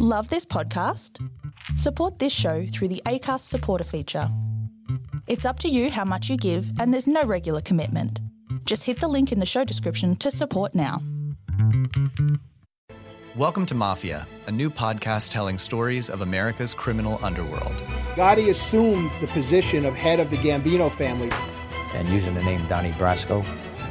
Love this podcast? Support this show through the ACAST supporter feature. It's up to you how much you give, and there's no regular commitment. Just hit the link in the show description to support now. Welcome to Mafia, a new podcast telling stories of America's criminal underworld. Gotti assumed the position of head of the Gambino family. And using the name Donnie Brasco,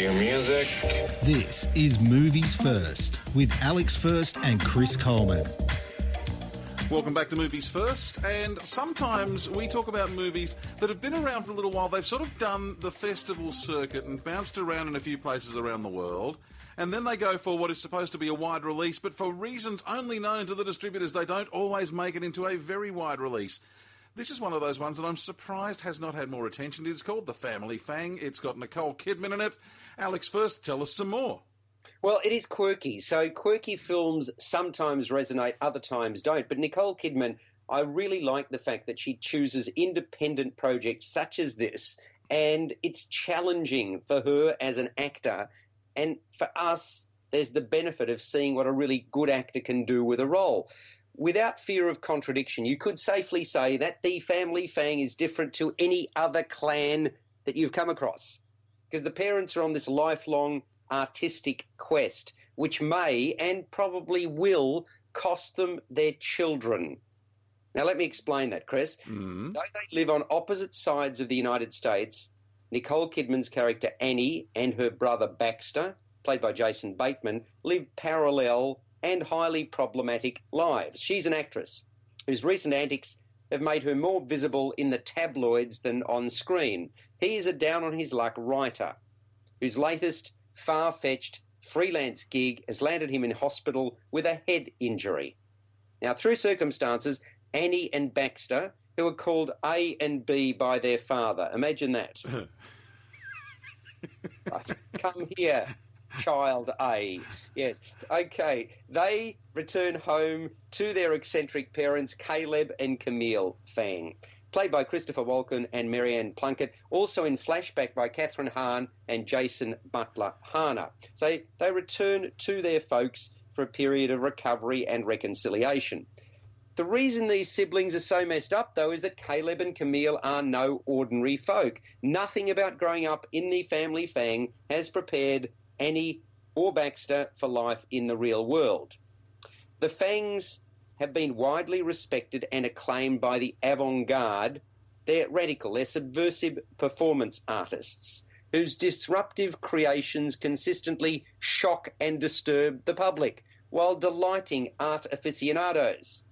Cue music. This is Movies First with Alex First and Chris Coleman. Welcome back to Movies First. And sometimes we talk about movies that have been around for a little while. They've sort of done the festival circuit and bounced around in a few places around the world. And then they go for what is supposed to be a wide release, but for reasons only known to the distributors, they don't always make it into a very wide release. This is one of those ones that I'm surprised has not had more attention. It's called The Family Fang. It's got Nicole Kidman in it. Alex, first tell us some more. Well, it is quirky. So quirky films sometimes resonate, other times don't. But Nicole Kidman, I really like the fact that she chooses independent projects such as this. And it's challenging for her as an actor. And for us, there's the benefit of seeing what a really good actor can do with a role. Without fear of contradiction, you could safely say that the family fang is different to any other clan that you've come across. Because the parents are on this lifelong artistic quest, which may and probably will cost them their children. Now, let me explain that, Chris. Mm. Though they live on opposite sides of the United States, Nicole Kidman's character Annie and her brother Baxter, played by Jason Bateman, live parallel and highly problematic lives. She's an actress whose recent antics have made her more visible in the tabloids than on screen. He is a down on his luck writer whose latest far fetched freelance gig has landed him in hospital with a head injury. Now, through circumstances, Annie and Baxter, who are called A and B by their father, imagine that. Come here, child A. Yes. Okay. They return home to their eccentric parents, Caleb and Camille Fang played by Christopher Walken and Maryann Plunkett, also in flashback by Kathryn Hahn and Jason Butler Harner. So they return to their folks for a period of recovery and reconciliation. The reason these siblings are so messed up, though, is that Caleb and Camille are no ordinary folk. Nothing about growing up in the family fang has prepared Annie or Baxter for life in the real world. The Fangs have been widely respected and acclaimed by the avant garde. They're radical, they're subversive performance artists whose disruptive creations consistently shock and disturb the public while delighting art aficionados.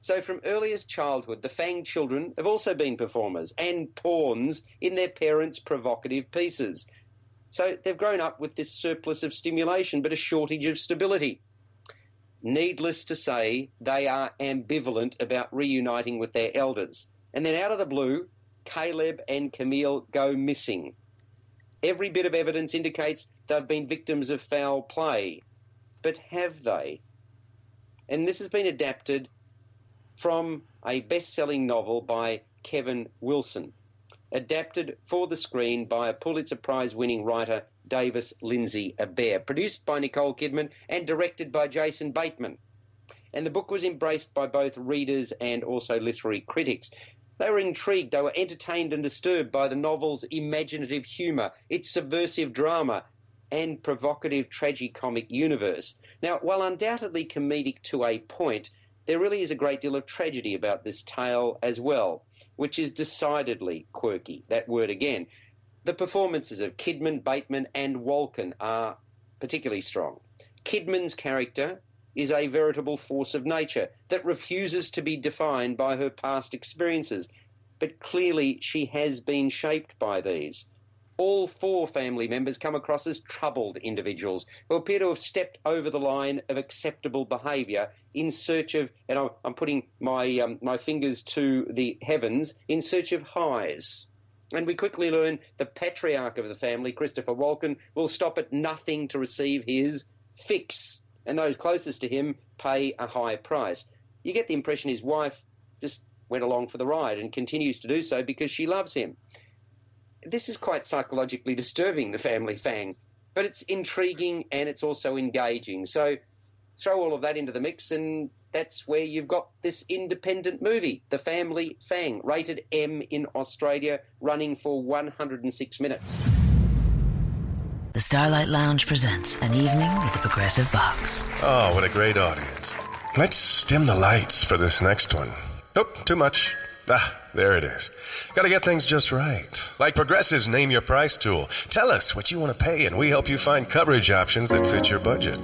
So, from earliest childhood, the Fang children have also been performers and pawns in their parents' provocative pieces. So, they've grown up with this surplus of stimulation but a shortage of stability. Needless to say, they are ambivalent about reuniting with their elders. And then out of the blue, Caleb and Camille go missing. Every bit of evidence indicates they've been victims of foul play. But have they? And this has been adapted from a best selling novel by Kevin Wilson, adapted for the screen by a Pulitzer Prize winning writer David Lindsay Abaire, produced by Nicole Kidman and directed by Jason Bateman. And the book was embraced by both readers and also literary critics. They were intrigued, they were entertained and disturbed by the novel's imaginative humour, its subversive drama, and provocative tragicomic universe. Now, while undoubtedly comedic to a point, there really is a great deal of tragedy about this tale as well, which is decidedly quirky, that word again. The performances of Kidman, Bateman, and Walken are particularly strong. Kidman's character is a veritable force of nature that refuses to be defined by her past experiences, but clearly she has been shaped by these. All four family members come across as troubled individuals who appear to have stepped over the line of acceptable behaviour in search of, and I'm, putting my um, my fingers to the heavens, in search of highs. And we quickly learn the patriarch of the family, Christopher Walken, will stop at nothing to receive his fix, and those closest to him pay a high price. You get the impression his wife just went along for the ride and continues to do so because she loves him this is quite psychologically disturbing, the family fang, but it's intriguing and it's also engaging. So throw all of that into the mix, and that's where you've got this independent movie, The Family Fang, rated M in Australia, running for 106 minutes. The Starlight Lounge presents an evening with the Progressive Box. Oh, what a great audience. Let's dim the lights for this next one. Nope, too much. Ah, there it is. Gotta get things just right. Like Progressive's Name Your Price tool. Tell us what you want to pay, and we help you find coverage options that fit your budget.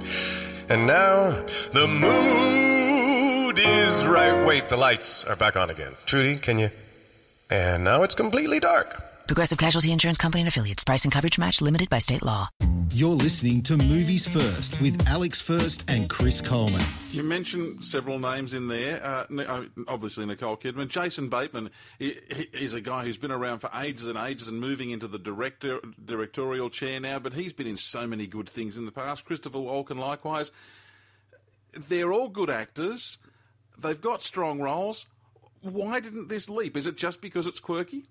And now, the mood is right. Wait, the lights are back on again. Trudy, can you? And now it's completely dark. Progressive Casualty Insurance Company and Affiliates. Price and coverage match limited by state law. You're listening to Movies First with Alex First and Chris Coleman. You mentioned several names in there. Uh, uh obviously, Nicole Kidman. Jason Bateman he's a guy who's been around for ages and ages and moving into the director directorial chair now, but he's been in so many good things in the past. Christopher Walken, likewise. They're all good actors. They've got strong roles. Why didn't this leap? Is it just because it's quirky?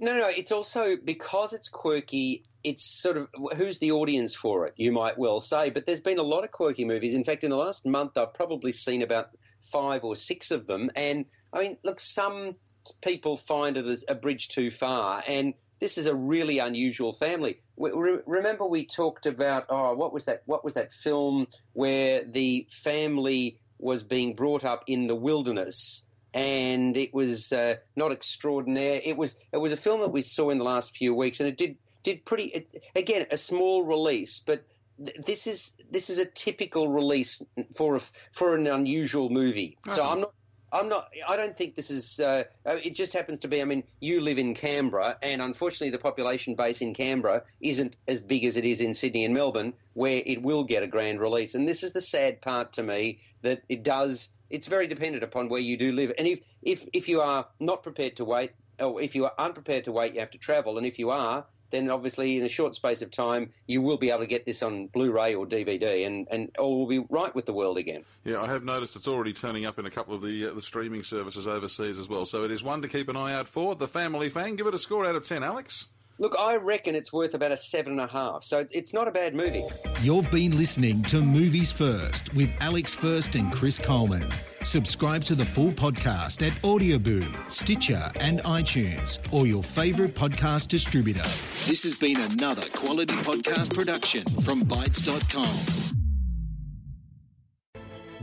No, no, it's also because it's quirky. It's sort of who's the audience for it, you might well say. But there's been a lot of quirky movies. In fact, in the last month, I've probably seen about five or six of them. And I mean, look, some people find it as a bridge too far. And this is a really unusual family. remember, we talked about oh, what was that? What was that film where the family was being brought up in the wilderness? And it was uh, not extraordinary. It was it was a film that we saw in the last few weeks, and it did did pretty. It, again, a small release, but this is this is a typical release for a, for an unusual movie. So uh-huh. I'm not. I'm not. I don't think this is. Uh, uh, it just happens to be. I mean, you live in Canberra, and unfortunately, the population base in Canberra isn't as big as it is in Sydney and Melbourne, where it will get a grand release. And this is the sad part to me that it does it's very dependent upon where you do live. And if, if, if you are not prepared to wait, or if you are unprepared to wait, you have to travel. And if you are, then obviously in a short space of time you will be able to get this on Blu-ray or DVD, and, and all will be right with the world again. Yeah, I have noticed it's already turning up in a couple of the uh, the streaming services overseas as well. So it is one to keep an eye out for. The Family Fang. Give it a score out of ten, Alex. Look, I reckon it's worth about a seven and a half, so it's not a bad movie. You've been listening to Movies First with Alex First and Chris Coleman. Subscribe to the full podcast at Audioboom, Stitcher, and iTunes, or your favourite podcast distributor. This has been another quality podcast production from Bytes.com.